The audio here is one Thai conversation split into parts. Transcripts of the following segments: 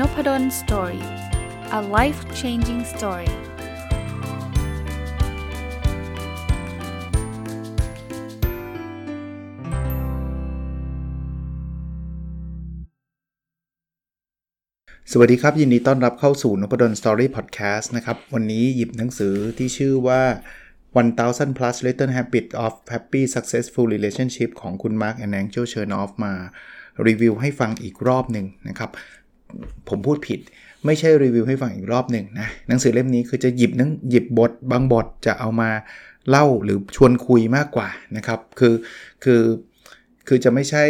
Nopadol Story a life changing story สวัสดีครับ ยินดีต้อนรับเข้าสู่นพดล Story พอดแคสต์นะครับ วันนี้หยิบหนังสือที่ชื่อว่า 1000 plus little habits of happy successful relationship ของคุณ Mark and Angel Chernoff มารีวิวให้ฟังอีกรอบหนึ่งนะครับ ผมพูดผิด ไม่ใช่รีวิวให้ฟังอีกรอบหนึ่งนะหนังสือเล่มนี้คือจะหยิบนังหยิบบทบางบทจะเอามาเล่าหรือชวนคุยมากกว่านะครับ คือคือคือจะไม่ใช่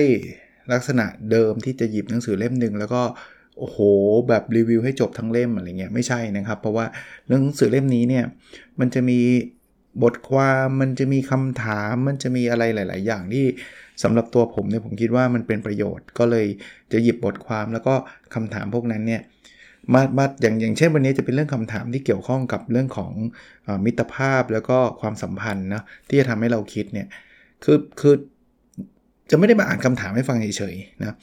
ลักษณะเดิมที่จะหยิบหนังสือเล่มหนึ่งแล้วก็โอ้โหแบบรีวิวให้จบทั้งเล่มอะไรเงี้ยไม่ใช่นะครับ เพราะว่าหนังสือเล่มนี้เนี่ยมันจะมีบทความมันจะมีคำถามมันจะมีอะไรหลาย ๆ อย่างที่ สำหรับตัวผมเนี่ยผมคิดว่ามันเป็นประโยชน์ ก็เลยจะหยิบบทความแล้วก็คำถามพวกนั้นเนี่ยมามาอย่างอย่างเช่นวันนี้จะเป็นเรื่องคำถามที่เกี่ยวข้องกับเรื่องของอมิตรภาพแล้วก็ความสัมพันธ์นะที่จะทำให้เราคิดเนี่ยคือคือจะไม่ได้มาอ่านคำถามให้ฟังเฉยๆนะ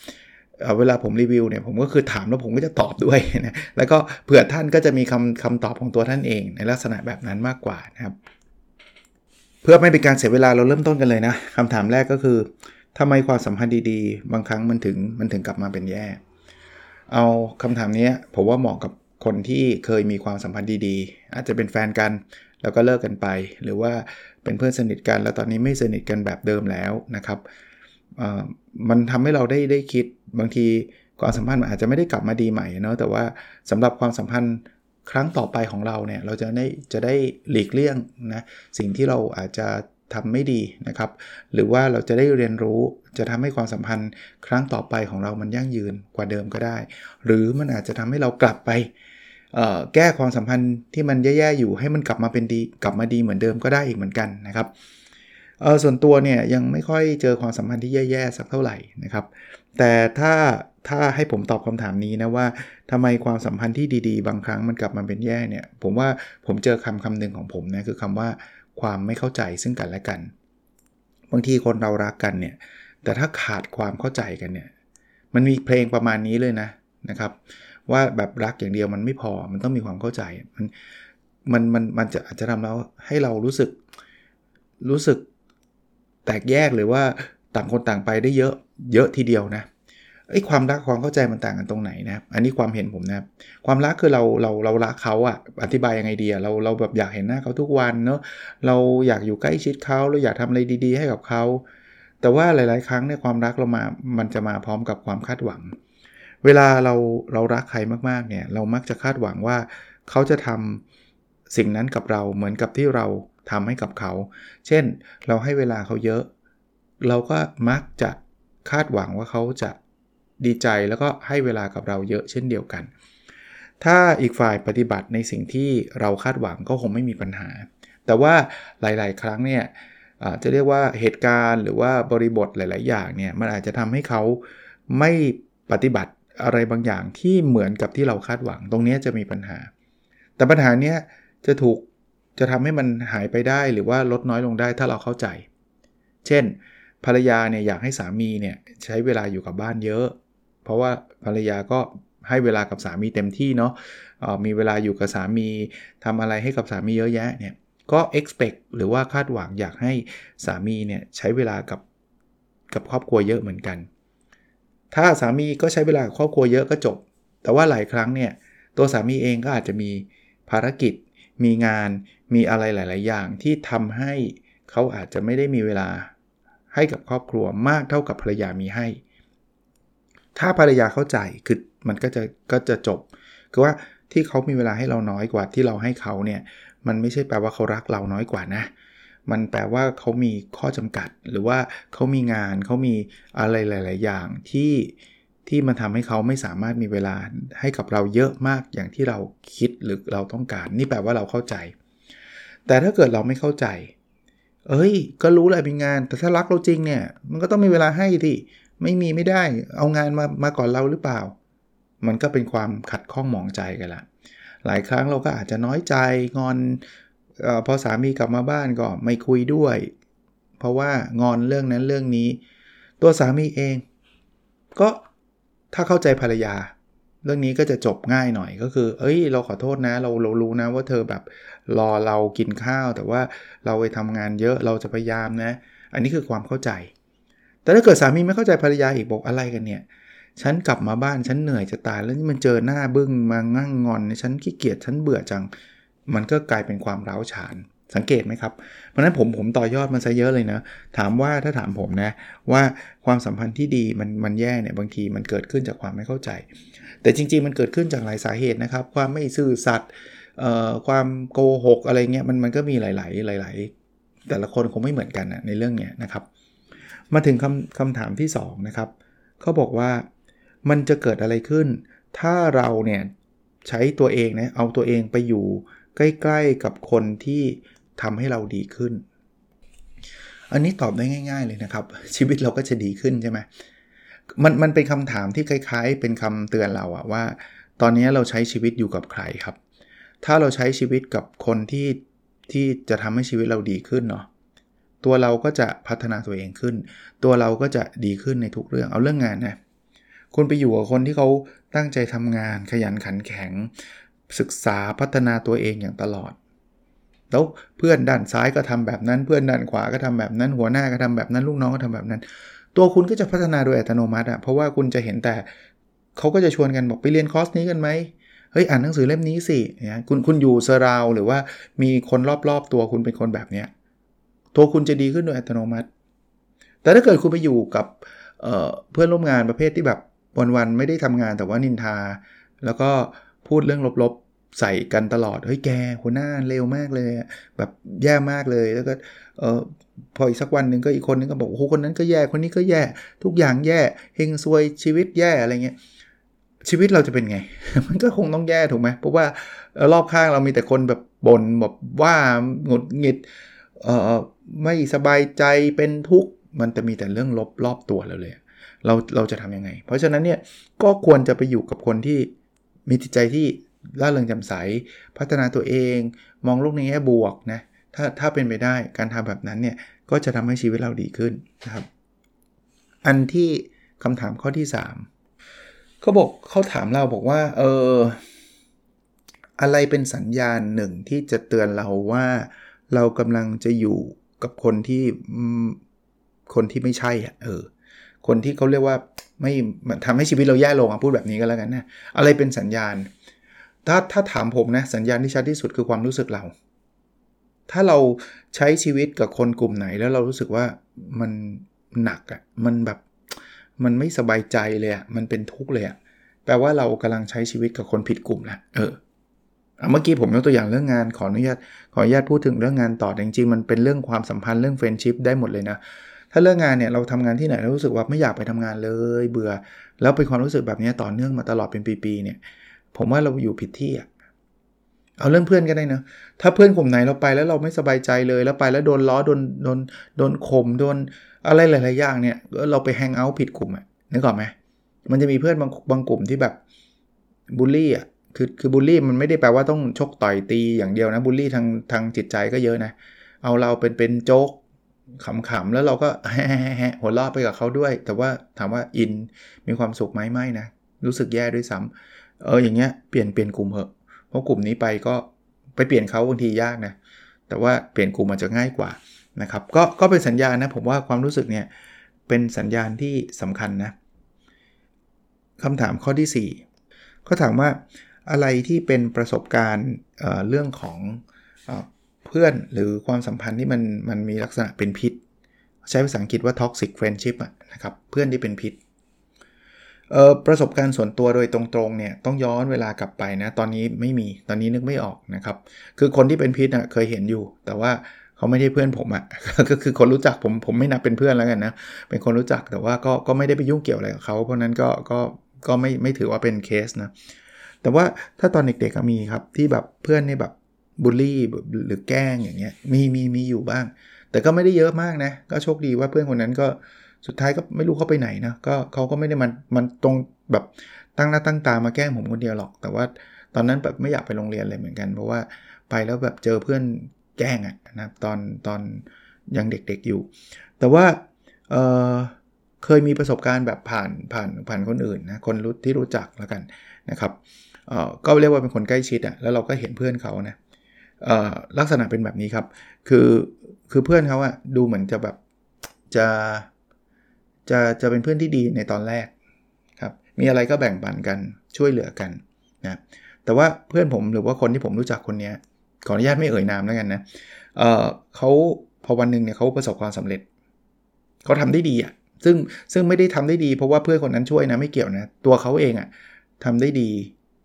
เวลาผมรีวิวเนี่ยผมก็คือถามแล้วผมก็จะตอบด้วยนะแล้วก็เผื่อท่านก็จะมีคำคำตอบของตัวท่านเองในลักษณะแบบนั้นมากกว่านะครับ เพื่อไม่เป็นการเสียเวลาเราเริ่มต้นกันเลยนะคำถามแรกก็คือทำไมความสัมพันธ์ดีๆ บางครั้งมันถึงมันถึงกลับมาเป็นแย่ เอาคำถามนี้ผมว่าเหมาะกับคนที่เคยมีความสัมพันธ์ดีๆ อาจจะเป็นแฟนกันแล้วก็เลิกกันไป หรือว่าเป็นเพื่อนสนิทกัน แล้วตอนนี้ไม่สนิทกันแบบเดิมแล้วนะครับมันทำให้เราได้ได้คิดบางทีความสัมพันธ์มันอาจจะไม่ได้กลับมาดีใหม่เนาะแต่ว่าสำหรับความสัมพันธ์ ครั้งต่อไปของเราเนี่ยเราจะได้จะได้หลีกเลี่ยงนะสิ่งที่เราอาจจะทำไม่ดีนะครับ หรือว่าเราจะได้เรียนรู้จะทำให้ความสัมพันธ์ครั้งต่อไปของเรามันยั่งยืนกว่าเดิมก็ได้ หรือมันอาจจะทำให้เรากลับไปแก้ความสัมพันธ์ที่มันแย่ๆอยู่ให้มันกลับมาเป็นดีกลับมาดีเหมือนเดิมก็ได้อีกเหมือนกันนะครับส่วนตัวเนี่ยยังไม่ค่อยเจอความสัมพันธ์ที่แย่ๆสักเท่าไหร่นะครับ แต่ถ้า ถ้าให้ผมตอบคำถามนี้นะว่าทำไมความสัมพันธ์ที่ดีๆ บางครั้งมันกลับมาเป็นแย่เนี่ย ผมว่าผมเจอคำคำหนึ่งของผมนะคือคำว่าความไม่เข้าใจซึ่งกันและกัน บางทีคนเรารักกันเนี่ย แต่ถ้าขาดความเข้าใจกันเนี่ย มันมีเพลงประมาณนี้เลยนะนะครับ ว่าแบบรักอย่างเดียวมันไม่พอมันต้องมีความเข้าใจมันมันมันมันจะอาจจะทำแล้วให้เรารู้สึกรู้สึกแตกแยกหรือว่าต่างคนต่างไปได้เยอะเยอะทีเดียวนะ ไอ้ความรักความเข้าใจมันต่างกันตรงไหนนะครับอันนี้ความเห็นผมนะครับความรักคือเราเราเรารักเขาอะอธิบายยังไงดีอะเราเราแบบอยากเห็นหน้าเขาทุกวันเนาะเราอยากอยู่ใกล้ชิดเขาเราอยากทำอะไรดี ๆ ให้กับเขาแต่ว่าหลาย ๆ ครั้งเนี่ยความรักเรามามันจะมาพร้อมกับความคาดหวัง เวลาเราเรารักใครมากๆเนี่ยเรามักจะคาดหวังว่าเขาจะทำสิ่งนั้นกับเราเหมือนกับที่เราทำให้กับเขา เช่น เราให้เวลาเขาเยอะ เราก็มักจะคาดหวังว่าเขาจะ ดีใจแล้วก็ให้เวลากับเราเยอะเช่นเดียวกัน ถ้าอีกฝ่ายปฏิบัติในสิ่งที่เราคาดหวังก็คงไม่มีปัญหา แต่ว่าหลาย ๆ ครั้งเนี่ยจะเรียกว่าเหตุการณ์หรือว่าบริบทหลาย ๆ อย่างเนี่ยมันอาจจะทำให้เขาไม่ปฏิบัติอะไรบางอย่างที่เหมือนกับที่เราคาดหวัง ตรงนี้จะมีปัญหา แต่ปัญหาเนี้ยจะถูกจะทำให้มันหายไปได้หรือว่าลดน้อยลงได้ถ้าเราเข้าใจ เช่น ภรรยาเนี่ยอยากให้สามีเนี่ยใช้เวลาอยู่กับบ้านเยอะ เพราะว่าภรรยาก็ให้เวลากับสามีเต็มที่เนาะมีเวลาอยู่กับสามีทำอะไรให้กับสามีเยอะแยะเนี่ยก็ expect หรือว่าคาดหวังอยากให้สามีเนี่ยใช้เวลากับกับครอบครัวเยอะเหมือนกัน ถ้าสามีก็ใช้เวลากับครอบครัวเยอะก็จบ แต่ว่าหลายครั้งเนี่ยตัวสามีเองก็อาจจะมีภารกิจ มีงาน มีอะไรหลาย ๆ อย่างที่ทำให้เขาอาจจะไม่ได้มีเวลาให้กับครอบครัวมากเท่ากับภรรยามีให้ ถ้าภรรยาเข้าใจคือมันก็จะก็จะจบ คือว่าที่เขามีเวลาให้เราน้อยกว่าที่เราให้เขาเนี่ยมันไม่ใช่แปลว่าเขารักเราน้อยกว่านะ มันแปลว่าเขามีข้อจำกัด หรือว่าเขามีงานเขามีอะไรหลาย ๆ อย่างที่ที่มันทำให้เขาไม่สามารถมีเวลาให้กับเราเยอะมากอย่างที่เราคิดหรือเราต้องการ นี่แปลว่าเราเข้าใจ แต่ถ้าเกิดเราไม่เข้าใจ เอ้ย ก็รู้แหละมีงาน แต่ถ้ารักเราจริงเนี่ย มันก็ต้องมีเวลาให้ที่ ไม่มีไม่ได้ เอางานมามาก่อนเราหรือเปล่า มันก็เป็นความขัดข้องหมองใจกันละหลายครั้งเราก็อาจจะน้อยใจงอนอพอสามีกลับมาบ้านก็ไม่คุยด้วย เพราะว่างอนเรื่องนั้นเรื่องนี้ ตัวสามีเอง ก็ถ้าเข้าใจภรรยา เรื่องนี้ก็จะจบง่ายหน่อยก็คือ เอ้ย เราขอโทษนะ เราเรารู้นะว่าเธอแบบรอเรากินข้าว แต่ว่าเราไปทำงานเยอะเราจะพยายามนะ อันนี้คือความเข้าใจ แต่ถ้าเกิดสามีไม่เข้าใจภรรยาอีกบอกอะไรกันเนี่ย ฉันกลับมาบ้านฉันเหนื่อยจะตายแล้วนี่มันเจอหน้าบึ้งมางั่งงอน ฉันขี้เกียจฉันเบื่อจัง มันก็กลายเป็นความร้าวฉานสังเกตไหมครับ เพราะนั้นผมผมต่อยอดมันซะเยอะเลยนะ ถามว่าถ้าถามผมนะ ว่าความสัมพันธ์ที่ดีมันมันแย่เนี่ยบางทีมันเกิดขึ้นจากความไม่เข้าใจ แต่จริง ๆ มันเกิดขึ้นจากหลายสาเหตุนะครับ ความไม่ซื่อสัตย์ความโกหกอะไรเงี้ยมันมันก็มีหลาย ๆ หลาย ๆ แต่ละคนคงไม่เหมือนกันนะในเรื่องเนี้ยนะครับ มาถึงคำคำถามที่2นะครับเขาบอกว่ามันจะเกิดอะไรขึ้น ถ้าเราเนี่ยใช้ตัวเองนะเอาตัวเองไปอยู่ใกล้ๆกับคนที่ทำให้เราดีขึ้น อันนี้ตอบได้ง่าย ๆเลยนะครับ ชีวิตเราก็จะดีขึ้นใช่ไหมมันมันเป็นคำถามที่คล้ายๆ เป็นคำเตือนเราอะว่า ตอนนี้เราใช้ชีวิตอยู่กับใครครับ ถ้าเราใช้ชีวิตกับคนที่ที่จะทำให้ชีวิตเราดีขึ้นเนาะ ตัวเราก็จะพัฒนาตัวเองขึ้น ตัวเราก็จะดีขึ้นในทุกเรื่องเอาเรื่องงานนะคุณไปอยู่กับคนที่เขาตั้งใจทำงาน ขยันขันแข็ง ศึกษาพัฒนาตัวเองอย่างตลอด แล้วเพื่อนด้านซ้ายก็ทำแบบนั้น เพื่อนด้านขวาก็ทำแบบนั้น หัวหน้าก็ทำแบบนั้นลูกน้องก็ทำแบบนั้น ตัวคุณก็จะพัฒนาโดยอัตโนมัติอะเพราะว่าคุณจะเห็นแต่เขาก็จะชวนกันบอกไปเรียนคอร์สนี้กันไหมเฮ้ยอ่านหนังสือเล่มนี้สิเนี่ยคุณคุณอยู่เซราวหรือว่ามีคนรอบๆตัวคุณเป็นคนแบบเนี้ย ตัวคุณจะดีขึ้นโดยอัตโนมัติ แต่ถ้าเกิดคุณไปอยู่กับเเพื่อนร่วมงานประเภทที่แบบวันๆไม่ได้ทำงานแต่ว่านินทา แล้วก็พูดเรื่องลบๆใส่กันตลอด เฮ้ยแกหัวหน้าเร็วมากเลย แบบแย่มากเลยแล้วก็เออพออีกสักวันหนึ่งก็อีกคนนึงก็บอกโอ้โหคนนั้นก็แย่คนนี้ก็แย่ ทุกอย่างแย่เฮงซวยชีวิตแย่อะไรเงี้ยชีวิตเราจะเป็นไง มันก็คงต้องแย่ถูกไหมเพราะว่ารอบข้างเรามีแต่คนแบบบน่นแบบว่าหงุดหงิด ไม่สบายใจเป็นทุกข์มันจะมีแต่เรื่องลบรอบตัวเราเลยเราเราจะทํำยังไง เพราะฉะนั้นเนี่ยก็ควรจะไปอยู่กับคนที่มีจิตใจที่ล่าเริงแจำใส พัฒนาตัวเอง มองโลกในแง่บวกนะถ้าถ้าเป็นไปได้การทำแบบนั้นเนี่ยก็จะทำให้ชีวิตเราดีขึ้นนะครับ อันที่คำถามข้อที่ 3เขาบอกเขาถามเราบอกว่าเอออะไรเป็นสัญญาณหนึ่งที่จะเตือนเราว่า เรากำลังจะอยู่กับคนที่คนที่ไม่ใช่อะเออคนที่เขาเรียกว่าไม่ทำให้ชีวิตเราแย่ลงอะพูดแบบนี้ก็แล้วกันนะอะไรเป็นสัญญาณ ถ้าถ้าถามผมนะสัญญาณที่ชัดที่สุดคือความรู้สึกเรา ถ้าเราใช้ชีวิตกับคนกลุ่มไหนแล้วเรารู้สึกว่ามันหนักอะ่ะมันแบบมันไม่สบายใจเลยอะ่ะมันเป็นทุกข์เลยอะ่ะแปลว่าเรากำลังใช้ชีวิตกับคนผิดกลุ่มละเออ เมื่อกี้ผมยกตัวอย่างเรื่องงานขออนุญาตขออนุญาตพูดถึงเรื่องงานต่อจริงๆมันเป็นเรื่องความสัมพันธ์เรื่องเฟรนชิพได้หมดเลยนะถ้าเรื่องงานเนี่ยเราทำงานที่ไหนแล้วรู้สึกว่าไม่อยากไปทำงานเลย เบื่อ แล้วเป็นความรู้สึกแบบนี้ต่อเนื่องมาตลอดเป็นปีๆเนี่ย ผมว่าเราอยู่ผิดที่อะเอาเรื่องเพื่อนก็ได้นะ ถ้าเพื่อนกลุ่มไหนเราไปแล้วเราไม่สบายใจเลยแล้วไปแล้วโดนล้อโดนโดนโดนข่มโดนอะไรหลายๆอย่างเนี่ยเราไปแฮงเอาท์ผิดกลุ่มอะนึกออกไหมมันจะมีเพื่อนบางบางกลุ่มที่แบบบูลลี่อะ คือคือบูลลี่มันไม่ได้แปลว่าต้องชกต่อยตีอย่างเดียวนะบูลลี่ทางทางจิตใจก็เยอะนะ เอาเราเป็นเป็นโจ๊กขำๆแล้วเราก็แฮะหัวเราะไปกับเขาด้วย แต่ว่าถามว่าอินมีความสุขไหมไม่นะ รู้สึกแย่ด้วยซ้ำเอออย่างเงี้ยเปลี่ยนเปลี่ยนกลุ่มเหอะ เพราะกลุ่มนี้ไปก็ไปเปลี่ยนเขาบางทียากนะ แต่ว่าเปลี่ยนกลุ่มมันจะง่ายกว่านะครับ ก็ก็เป็นสัญญาณนะผมว่าความรู้สึกเนี่ยเป็นสัญญาณที่สำคัญนะคำถามข้อที่4เขาถามว่า อะไรที่เป็นประสบการณ์เเรื่องของเอเพื่อนหรือความสัมพันธ์ที่มันมันมีลักษณะเป็นพิษ ใช้ภาษาอังกฤษว่า toxic friendship นะครับเพื่อนที่เป็นพิษประสบการณ์ส่วนตัวโดยตรงๆเนี่ยต้องย้อนเวลากลับไปนะตอนนี้ไม่มีตอนนี้นึกไม่ออกนะครับคือคนที่เป็นพิษอะเคยเห็นอยู่ แต่ว่าเขาไม่ใช่เพื่อนผมอะ่ะก็คือคนรู้จักผมผมไม่นับเป็นเพื่อนแล้วกันนะเป็นคนรู้จักแต่ว่าก็ก็ไม่ได้ไปยุ่งเกี่ยวอะไรกับเขาเพราะนั้นก็ก็ก็ไม่ไม่ถือว่าเป็นเคสนะ แต่ว่าถ้าตอนเด็กๆมีครับที่แบบเพื่อนนี่แบบบูลลี่หรือแกล้งอย่างเงี้ยมีมีมีอยู่บ้าง แต่ก็ไม่ได้เยอะมากนะ ก็โชคดีว่าเพื่อนคนนั้นก็สุดท้ายก็ไม่รู้เขาไปไหนนะก็เขาก็ไม่ได้มันมันตรงแบบตั้งหน้าตั้งตามาแกล้งผมคนเดียวหรอก แต่ว่าตอนนั้นแบบไม่อยากไปโรงเรียนเลยเหมือนกัน เพราะว่าไปแล้วแบบเจอเพื่อนแกล้งอะนะตอนตอนยังเด็กๆอยู่ แต่ว่าเออเคยมีประสบการณ์แบบผ่านผ่านผ่านคนอื่นนะคนรู้ที่รู้จักแล้วกันนะครับ ก็เรียกว่าเป็นคนใกล้ชิดอะ่ะแล้วเราก็เห็นเพื่อนเขานะลักษณะเป็นแบบนี้ครับ คือคือเพื่อนเขาอะดูเหมือนจะแบบจะจะจะเป็นเพื่อนที่ดีในตอนแรกครับ มีอะไรก็แบ่งปันกันช่วยเหลือกันนะแต่ว่าเพื่อนผมหรือว่าคนที่ผมรู้จักคนนี้ขออนุญาตไม่เอ่ยนามแล้วกันนะเเขาพอวันหนึ่งเนี่ยเขาประสบความสำเร็จเขาทำได้ดีอะ่ะซึ่งซึ่งไม่ได้ทำได้ดีเพราะว่าเพื่อนคนนั้นช่วยนะไม่เกี่ยวนะตัวเขาเองอะ่ะทำได้ดี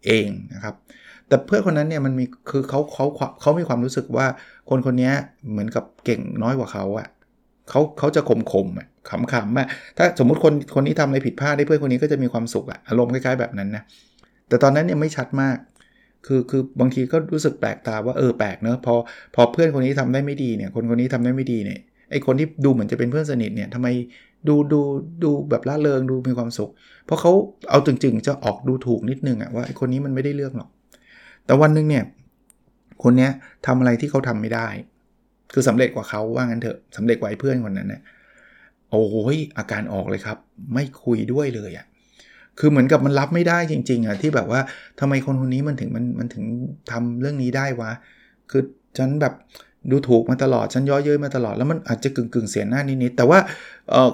เองนะครับ แต่เพื่อนคนนั้นเนี่ยมันมีคือเขาเขาเขามีความรู้สึกว่าคนคนนี้เหมือนกับเก่งน้อยกว่าเขาอะ่ะเขาเขาจะข่มข่มอะขำๆอะถ้าสมมุติคนคนนี้ทำอะไรผิดพลาดได้เพื่อนคนนี้ก็จะมีความสุขอะอารมณ์คล้ายๆแบบนั้นนะแต่ตอนนั้นเนี่ยไม่ชัดมากคือคือบางทีก็รู้สึกแปลกตาว่าเออแปลกเนอะพอพอเพื่อนคนนี้ทำได้ไม่ดีเนี่ยคนคนนี้ทำได้ไม่ดีเนี่ยไอคนที่ดูเหมือนจะเป็นเพื่อนสนิทเนี่ยทำไม ดูดูดูแบบล่าเริงดูมีความสุข เพราะเขาเอาจริงๆ จะออกดูถูกนิดนึงอะว่าไอคนนี้มันไม่ได้เรื่องหรอก แต่วันนึงเนี่ย คนเนี้ยทำอะไรที่เขาทำไม่ได้ คือสำเร็จกว่าเขาว่างั้นเถอะสำเร็จกว่าเพื่อนคนนั้นเนี่ยโอ้ยอาการออกเลยครับ ไม่คุยด้วยเลยอะคือเหมือนกับมันรับไม่ได้จริง ๆอะที่แบบว่าทำไมคนคนนี้มันถึงมันมันถึงทำเรื่องนี้ได้วะคือฉันแบบ ดูถูกมาตลอดฉันย่อเย้ยมาตลอดแล้วมันอาจจะกึ่งกึ่งเสียหน้านิดๆแต่ว่า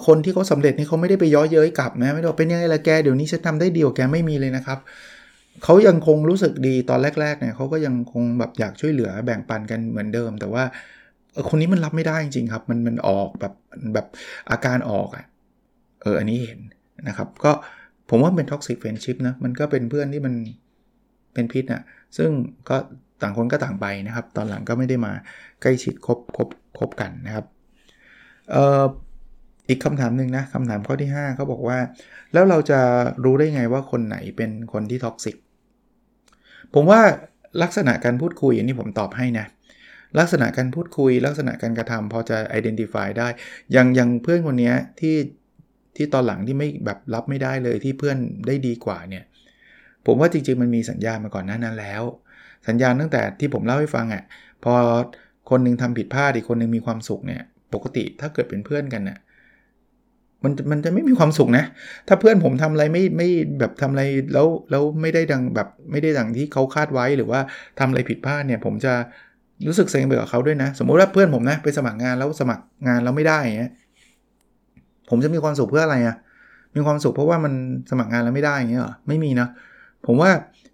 คนที่เขาสำเร็จนี่เขาไม่ได้ไปเยาะเย้ยกลับนะไม่ได้เป็นยังไงละแกเดี๋ยวนี้ฉันทำได้เดียวแกไม่มีเลยนะครับเขายังคงรู้สึกดีตอนแรกๆเนี่ยเขาก็ยังคงแบบอยากช่วยเหลือแบ่งปันกันเหมือนเดิม แต่ว่าคนนี้มันรับไม่ได้จริงๆครับ มันมันออกแบบแบบอาการออกอะเอออันนี้เห็นนะครับ ก็ผมว่าเป็น toxic friendship นะมันก็เป็นเพื่อนที่มันเป็นพิษอะ่ะซึ่งก็ต่างคนก็ต่างไปนะครับ ตอนหลังก็ไม่ได้มา ใกล้ชิดคบคบคบกันนะครับเอ่ออีกคำถามหนึ่งนะคำถามข้อที่5เขาบอกว่า แล้วเราจะรู้ได้ไงว่าคนไหนเป็นคนที่ท็อกซิกผมว่าลักษณะการพูดคุยอันนี้ผมตอบให้นะลักษณะการพูดคุย ลักษณะการกระทำพอจะ identify ได้อย่างอย่างเพื่อนคนนี้ที่ที่ตอนหลังที่ไม่แบบรับไม่ได้เลยที่เพื่อนได้ดีกว่าเนี่ยผมว่าจริงๆมันมีสัญญาณมาก่อนหน้านั้นแล้ว สัญญาณตั้งแต่ที่ผมเล่าให้ฟังอะ่ะพอ คนนึงทำผิดพลาดอีกคนนึงมีความสุขเนี่ย ปกติถ้าเกิดเป็นเพื่อนกันเนี่ยมันมันจะไม่มีความสุขนะ ถ้าเพื่อนผมทำอะไรไม่ไม่แบบทำอะไรแล้วแล้วไม่ได้ดังแบบไม่ได้ดังที่เขาคาดไว้หรือว่าทำอะไรผิดพลาดเนี่ย ผมจะรู้สึกเซ็งไปกับเขาด้วยนะ สมมุติว่าเพื่อนผมนะไปสมัครงานแล้วสมัครงานแล้วไม่ได้เงี้ยผมจะมีความสุขเพื่ออะไรอะ่ะมีความสุขเพราะว่ามันสมัครงานแล้วไม่ได้เงี้ยหรอไม่มีนะผมว่า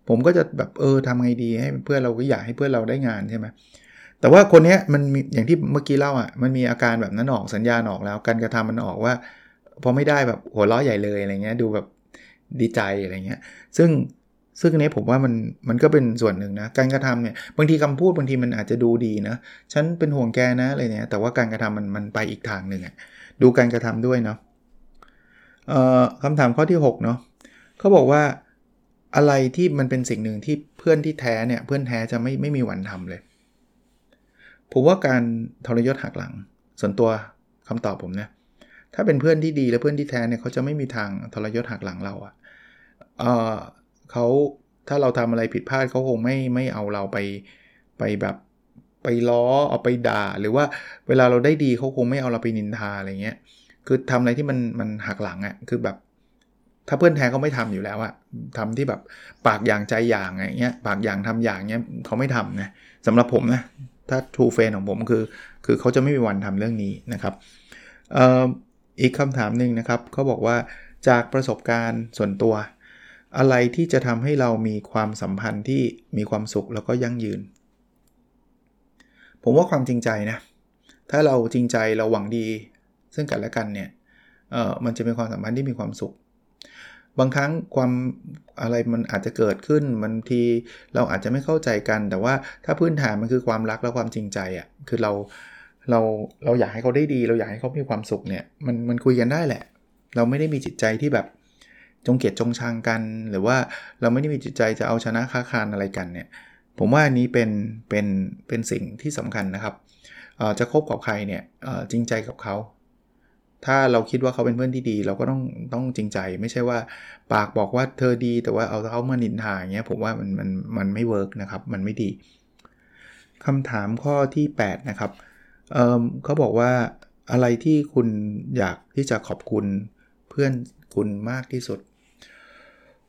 ผมก็จะแบบเออทำไงดีให้เพื่อนเราก็อยากให้เพื่อนเราได้งานใช่ไหม แต่ว่าคนนี้มันมีอย่างที่เมื่อกี้เล่าอะมันมีอาการแบบนั้นออกสัญญาณออกแล้ว การกระทำมันออกว่า พอไม่ได้แบบหัวล้อใหญ่เลยอะไรเงี้ยดูแบบดีใจอะไรเงี้ยซึ่งซึ่งอันนี้ผมว่ามันมันก็เป็นส่วนหนึ่งนะการกระทำเนี่ยบางทีคำพูดบางทีมันอาจจะดูดีนะฉันเป็นห่วงแกนะอะไรเนี่ยแต่ว่าการกระทำมันมันไปอีกทางหนึ่งอะดูการกระทำด้วยเนาะเอ่อคำถามข้อที่6เนาะเขาบอกว่าอะไรที่มันเป็นสิ่งหนึ่งที่เพื่อนที่แท้เนี่ยเพื่อนแท้จะไม่ไม่มีวันทำเลย ผมว่าการทรยศหักหลัง ส่วนตัวคำตอบผมนะถ้าเป็นเพื่อนที่ดีและเพื่อนที่แท้เนี่ยเขาจะไม่มีทางทรยศหักหลังเราอะ่ะเขาถ้าเราทำอะไรผิดพลาดเขาคงไม่ไม่เอาเราไปไปแบบไปล้อเอาไปด่า หรือว่าเวลาเราได้ดีเขาคงไม่เอาเราไปนินทาอะไรเงี้ยคือทำอะไรที่มันมันหักหลังอะ่ะคือแบบถ้าเพื่อนแท้เขาไม่ทำอยู่แล้วอะทำที่แบบปากอย่างใจอย่างอะไรเงี้ยปากอย่างทำอย่างเงี้ยเขาไม่ทำนะสำหรับผมนะ ถ้า true friend ของผมคือ คือเขาจะไม่มีวันทำเรื่องนี้นะครับอีกคำถามหนึ่งนะครับเขาบอกว่าจากประสบการณ์ส่วนตัว อะไรที่จะทำให้เรามีความสัมพันธ์ที่มีความสุขแล้วก็ยั่งยืน ผมว่าความจริงใจนะ ถ้าเราจริงใจเราหวังดี ซึ่งกันและกันเนี่ยเออมันจะเป็นความสัมพันธ์ที่มีความสุข บางครั้งความอะไรมันอาจจะเกิดขึ้นบางทีเราอาจจะไม่เข้าใจกัน แต่ว่าถ้าพื้นฐานมันคือความรักและความจริงใจอะ่ะคือเราเราเราอยากให้เขาได้ดี เราอยากให้เขามีความสุขเนี่ยมันมันคุยกันได้แหละ เราไม่ได้มีจิตใจที่แบบจงเกลียดจงชังกัน หรือว่าเราไม่ได้มีจิตใจจะเอาชนะคะคานอะไรกันเนี่ยผมว่าอันนี้เป็นเป็นเป็นสิ่งที่สำคัญนะครับจะคบกับใครเนี่ยจริงใจกับเขา ถ้าเราคิดว่าเขาเป็นเพื่อนที่ดี เราก็ต้องต้องจริงใจ ไม่ใช่ว่าปากบอกว่าเธอดี แต่ว่าเอาเขามานินทาอย่างเงี้ยผมว่ามันมันมันไม่ work นะครับ มันไม่ดีคำถามข้อที่ 8 นะครับเขาบอกว่าอะไรที่คุณอยากที่จะขอบคุณเพื่อนคุณมากที่สุด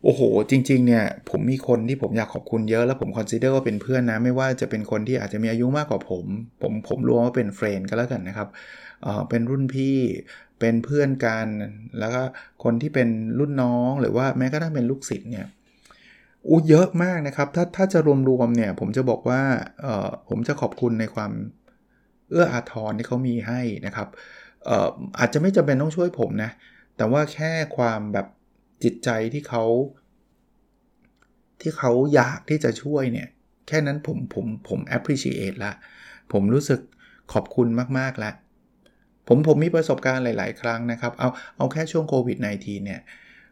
โอ้โห จริง ๆ เนี่ย ผมมีคนที่ผมอยากขอบคุณเยอะ แล้วผม consider ว่าเป็นเพื่อนนะ ไม่ว่าจะเป็นคนที่อาจจะมีอายุมากกว่าผม ผมผมรวมว่าเป็น friend ก็แล้วกันนะครับเออเป็นรุ่นพี่เป็นเพื่อนกัน แล้วก็คนที่เป็นรุ่นน้องหรือว่าแม้กระทั่งเป็นลูกศิษย์เนี่ยอู้เยอะมากนะครับ ถ้าถ้าจะรวมๆเนี่ย ผมจะบอกว่าเออผมจะขอบคุณในความเอื้ออาทรที่เขามีให้นะครับเอออาจจะไม่จำเป็นต้องช่วยผมนะ แต่ว่าแค่ความแบบ จิตใจที่เขา ที่เขาอยากที่จะช่วยเนี่ย แค่นั้นผมผมผม appreciate ละ ผมรู้สึกขอบคุณมากๆแล้วผมผมมีประสบการณ์หลาย ๆ ครั้งนะครับ เอาเอาแค่ช่วงโควิด -19 เนี่ย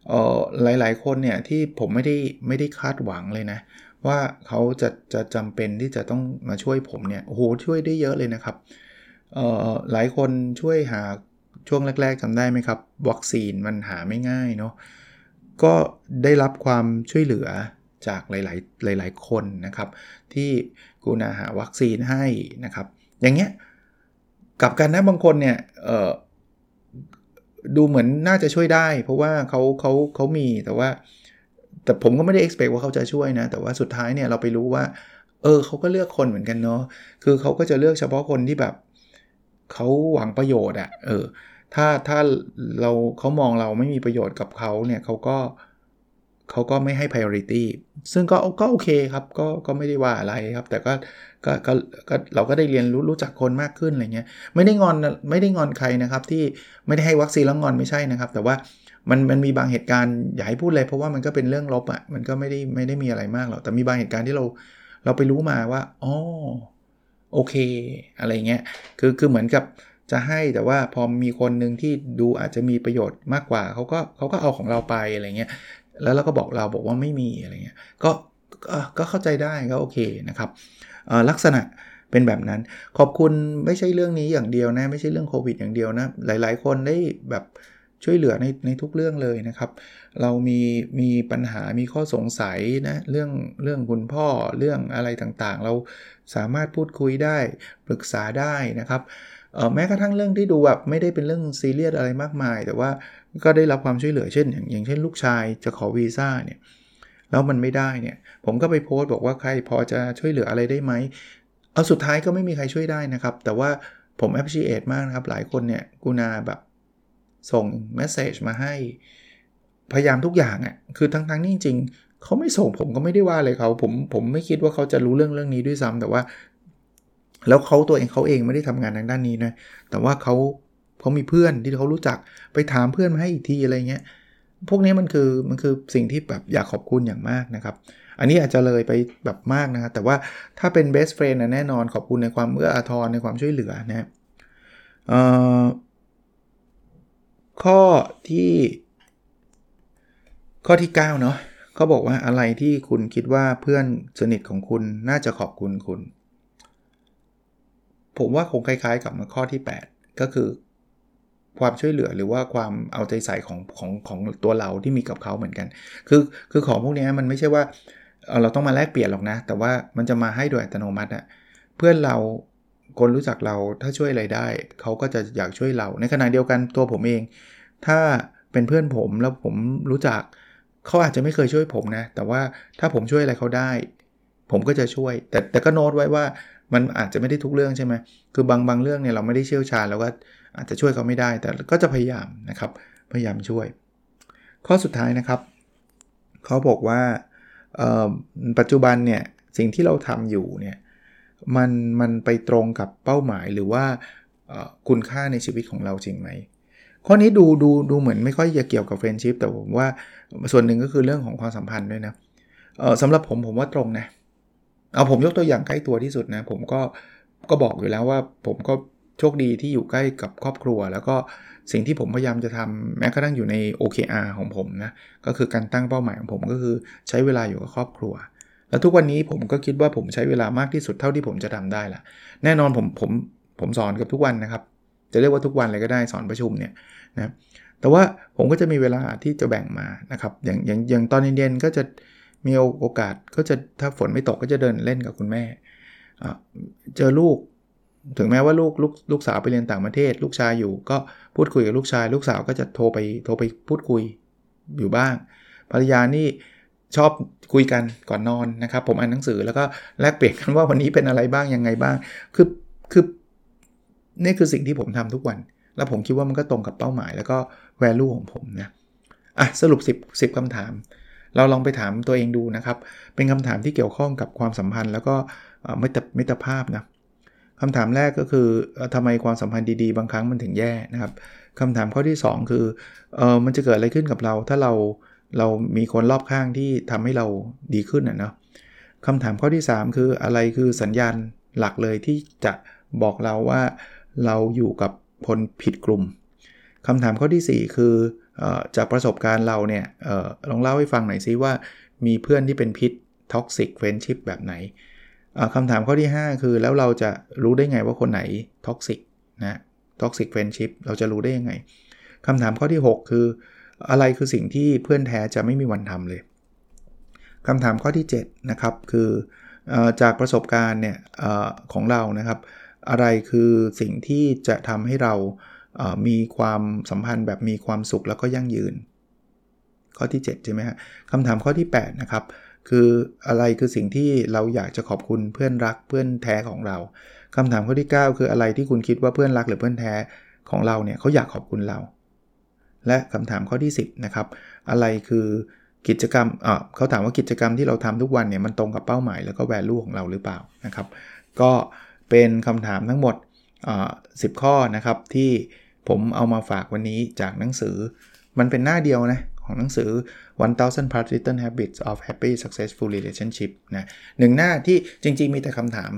เอ่อหลาย ๆ คนเนี่ยที่ผมไม่ได้ไม่ได้คาดหวังเลยนะ ว่าเขาจะจะจำเป็นที่จะต้องมาช่วยผมเนี่ยโอ้โหช่วยได้เยอะเลยนะครับเอ่อหลายคนช่วยหาช่วงแรก ๆจำได้ไหมครับ วัคซีนมันหาไม่ง่ายเนาะ ก็ได้รับความช่วยเหลือจากหลาย ๆ หลาย ๆ คนนะครับ ที่กูนาหาวัคซีนให้นะครับ อย่างเงี้ยกับกันนะบางคนเนี่ยดูเหมือนน่าจะช่วยได้ เพราะว่าเขาเขาเขามีแต่ว่า แต่ผมก็ไม่ได้ expect ว่าเขาจะช่วยนะ แต่ว่าสุดท้ายเนี่ยเราไปรู้ว่า เออเขาก็เลือกคนเหมือนกันเนาะคือเขาก็จะเลือกเฉพาะคนที่แบบเขาหวังประโยชน์อะเออ ถ้าถ้าเราเขามองเราไม่มีประโยชน์กับเขาเนี่ยเขาก็เขาก็ไม่ให้ priority ซึ่งก็ก็โอเคครับก็ก็ไม่ได้ว่าอะไรครับ แต่ก็ก็ก็ก็เราก็ได้เรียนรู้รู้จักคนมากขึ้นอะไรเงี้ยไม่ได้งอนไม่ได้งอนใครนะครับ ที่ไม่ได้ให้วัคซีนแล้วงอนไม่ใช่นะครับ แต่ว่ามันมันมีบางเหตุการณ์อย่าให้พูดเลยเพราะว่ามันก็เป็นเรื่องลบอะ่ะมันก็ไม่ได้ไม่ได้มีอะไรมากหรอกแต่มีบางเหตุการณ์ที่เราเราไปรู้มาว่าอ๋อโอเค อะไรเงี้ยคือคือเหมือนกับ จะให้แต่ว่าพอมีคนหนึ่งที่ดูอาจจะมีประโยชน์มากกว่าเขาก็เขาก็เอาของเราไปอะไรเงี้ยแล้วเราก็บอกเราบอกว่าไม่มีอะไรเงี้ยก็ก็เข้าใจได้ก็โอเคนะครับลักษณะเป็นแบบนั้นขอบคุณไม่ใช่เรื่องนี้อย่างเดียวนะ ไม่ใช่เรื่องโควิดอย่างเดียวนะ หลาย ๆ คนได้แบบช่วยเหลือในในทุกเรื่องเลยนะครับ เรามีมีปัญหามีข้อสงสัยนะเรื่องเรื่องคุณพ่อเรื่องอะไรต่างๆ เราสามารถพูดคุยได้ปรึกษาได้นะครับ แม้กระทั่งเรื่องที่ดูแบบไม่ได้เป็นเรื่องซีเรียสอะไรมากมาย แต่ว่าก็ได้รับความช่วยเหลือเช่น อย่างเช่น ลูกชายจะขอวีซ่าเนี่ยแล้วมันไม่ได้เนี่ย ผมก็ไปโพสต์บอกว่าใครพอจะช่วยเหลืออะไรได้ไหมเอาสุดท้ายก็ไม่มีใครช่วยได้นะครับ แต่ว่าผม appreciate มากนะครับ หลายคนเนี่ยกูนาแบบส่งเมสเซจมาให้ พยายามทุกอย่างอะ่ะคือทั้งๆนี่จริงๆเขาไม่ส่งผมก็ไม่ได้ว่าเลยเขาผมผมไม่คิดว่าเขาจะรู้เรื่องเรื่องนี้ด้วยซ้ำแต่ว่า แล้วเขาตัวเองเขาเองไม่ได้ทำงานทางด้านนี้นะ แต่ว่าเขาเขามีเพื่อนที่เขารู้จักไปถามเพื่อนมาให้อีกทีอะไรเงี้ย พวกนี้มันคือมันคือสิ่งที่แบบอยากขอบคุณอย่างมากนะครับ อันนี้อาจจะเลยไปแบบมากนะแต่ว่าถ้าเป็น best friend นะแน่นอนขอบคุณในความเอื้ออาทรในความช่วยเหลือนะข้อที่ข้อที่9เนาะเขาบอกว่าอะไรที่คุณคิดว่าเพื่อนสนิทของคุณน่าจะขอบคุณคุณ ผมว่าคงคล้ายๆกับข้อที่ 8 ก็คือ ความช่วยเหลือหรือว่าความเอาใจใส่ของของของตัวเราที่มีกับเขาเหมือนกัน คือคือของพวกนี้มันไม่ใช่ว่าเราต้องมาแลกเปลี่ยนหรอกนะ แต่ว่ามันจะมาให้โดยอัตโนมัติอะเพื่อนเราคนรู้จักเราถ้าช่วยอะไรได้ เขาก็จะอยากช่วยเรา ในขณะเดียวกันตัวผมเอง ถ้าเป็นเพื่อนผมแล้วผมรู้จักเขาอาจจะไม่เคยช่วยผมนะ แต่ว่าถ้าผมช่วยอะไรเขาได้ ผมก็จะช่วย แต่แต่ก็โน้ตไว้ว่า มันอาจจะไม่ได้ทุกเรื่องใช่ไหมคือบางบางเรื่องเนี่ยเราไม่ได้เชี่ยวชาญแล้วก็อาจจะช่วยเขาไม่ได้ แต่ก็จะพยายามนะครับพยายามช่วย ข้อสุดท้ายนะครับเขาบอกว่าปัจจุบันเนี่ยสิ่งที่เราทำอยู่เนี่ยมันมันไปตรงกับเป้าหมายหรือว่าคุณค่าในชีวิตของเราจริงไหมข้อนี้ดูดูดูเหมือนไม่ค่อยจะเกี่ยวกับเฟรนชิพแต่ผมว่าส่วนหนึ่งก็คือเรื่องของความสัมพันธ์ด้วยนะสำหรับผมผมว่าตรงนะเเอาผมยกตัวอย่างใกล้ตัวที่สุดนะ ผมก็ก็บอกอยู่แล้วว่าผมก็โชคดีที่อยู่ใกล้กับครอบครัว แล้วก็สิ่งที่ผมพยายามจะทำแม้กระทั่งอยู่ใน OKR ของผมนะก็คือการตั้งเป้าหมายของผมก็คือใช้เวลาอยู่กับครอบครัว แล้วทุกวันนี้ผมก็คิดว่าผมใช้เวลามากที่สุดเท่าที่ผมจะทำได้ละแน่นอนผมผมผมสอนกับทุกวันนะครับ จะเรียกว่าทุกวันเลยก็ได้สอนประชุมเนี่ยนะแต่ว่าผมก็จะมีเวลาที่จะแบ่งมานะครับอย่างอย่างอย่างตอนเย็นๆก็จะ มีโอกาสก็จะถ้าฝนไม่ตกก็จะเดินเล่นกับคุณแม่ เจอลูก ถึงแม้ว่าลูกลูกลูกสาวไปเรียนต่างประเทศ ลูกชายอยู่ก็พูดคุยกับลูกชาย ลูกสาวก็จะโทรไปโทรไปพูดคุยอยู่บ้าง ภรรยานี่ชอบคุยกันก่อนนอนนะครับ ผมอ่านหนังสือแล้วก็แลกเปลี่ยนกันว่าวันนี้เป็นอะไรบ้างยังไงบ้าง คือคือนี่คือสิ่งที่ผมทำทุกวัน แล้วผมคิดว่ามันก็ตรงกับเป้าหมาย แล้วก็ value ของผมนะอะสรุป 10 10คำถาม เราลองไปถามตัวเองดูนะครับ เป็นคำถามที่เกี่ยวข้องกับความสัมพันธ์ แล้วก็มิตรมิตรภาพนะคำถามแรกก็คือทำไมความสัมพันธ์ดีๆ บางครั้งมันถึงแย่นะครับคำถามข้อที่ 2 คือเออมันจะเกิดอะไรขึ้นกับเรา ถ้าเราเรามีคนรอบข้างที่ทำให้เราดีขึ้นนะเนาะคำถามข้อที่ 3 คืออะไรคือสัญญาณหลักเลยที่จะบอกเราว่าเราอยู่กับคนผิดกลุ่มคำถามข้อที่ 4 คือ จากประสบการณ์เราเนี่ยออลองเล่าให้ฟังหน่อยซิว่ามีเพื่อนที่เป็นพิษ toxic friendship แบบไหนคำถามข้อที่ 5 คือแล้วเราจะรู้ได้ไงว่าคนไหน toxic นะ toxic friendship เราจะรู้ได้ยังไงคำถามข้อที่ 6 คือ อะไรคือสิ่งที่เพื่อนแท้จะไม่มีวันทำเลยคำถามข้อที่ 7 นะครับ คืออจากประสบการณ์เนี่ยอของเรานะครับ อะไรคือสิ่งที่จะทำให้เรา มีความสัมพันธ์แบบมีความสุขแล้วก็ยั่งยืน ข้อที่ 7 ใช่ไหมฮะคำถามข้อที่ 8 นะครับ คืออะไรคือสิ่งที่เราอยากจะขอบคุณเพื่อนรักเพื่อนแท้ของเราคำถามข้อที่ 9 คืออะไรที่คุณคิดว่าเพื่อนรักหรือเพื่อนแท้ของเราเนี่ยเขาอยากขอบคุณเรา และคำถามข้อที่ 10นะครับอะไรคือกิจกรรมเขาถามว่ากิจกรรมที่เราทำทุกวันเนี่ยมันตรงกับเป้าหมายแล้วก็แวลูของเราหรือเปล่านะครับ ก็เป็นคำถามทั้งหมด 10ข้อนะครับที่ผมเอามาฝากวันนี้จากหนังสือ มันเป็นหน้าเดียวนะของหนังสือ 1000 plus little habits of happy successful relationship นะหนึ่งหน้าที่จริง ๆ มีแต่คำถาม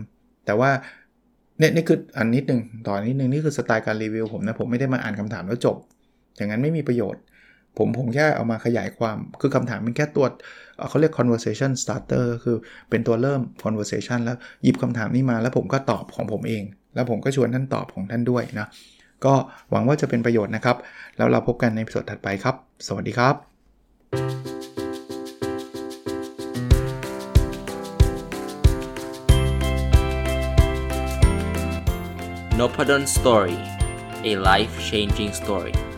แต่ว่าเนี่ยนี่คืออันนิดหนึ่งต่อนนิดหนึ่งนี่คือสไตล์การรีวิวผมนะ ผมไม่ได้มาอ่านคำถามแล้วจบ อย่างนั้นไม่มีประโยชน์ ผมผมแค่เอามาขยายความ คือคำถามเป็นแค่ตัวเขาเรียก conversation starter คือเป็นตัวเริ่ม conversation แล้วหยิบคำถามนี้มาแล้วผมก็ตอบของผมเอง แล้วผมก็ชวนท่านตอบของท่านด้วยนะก็หวังว่าจะเป็นประโยชน์นะครับ แล้วเราพบกันในสดถัดไปครับ สวัสดีครับ n o p a d o n Story a life changing story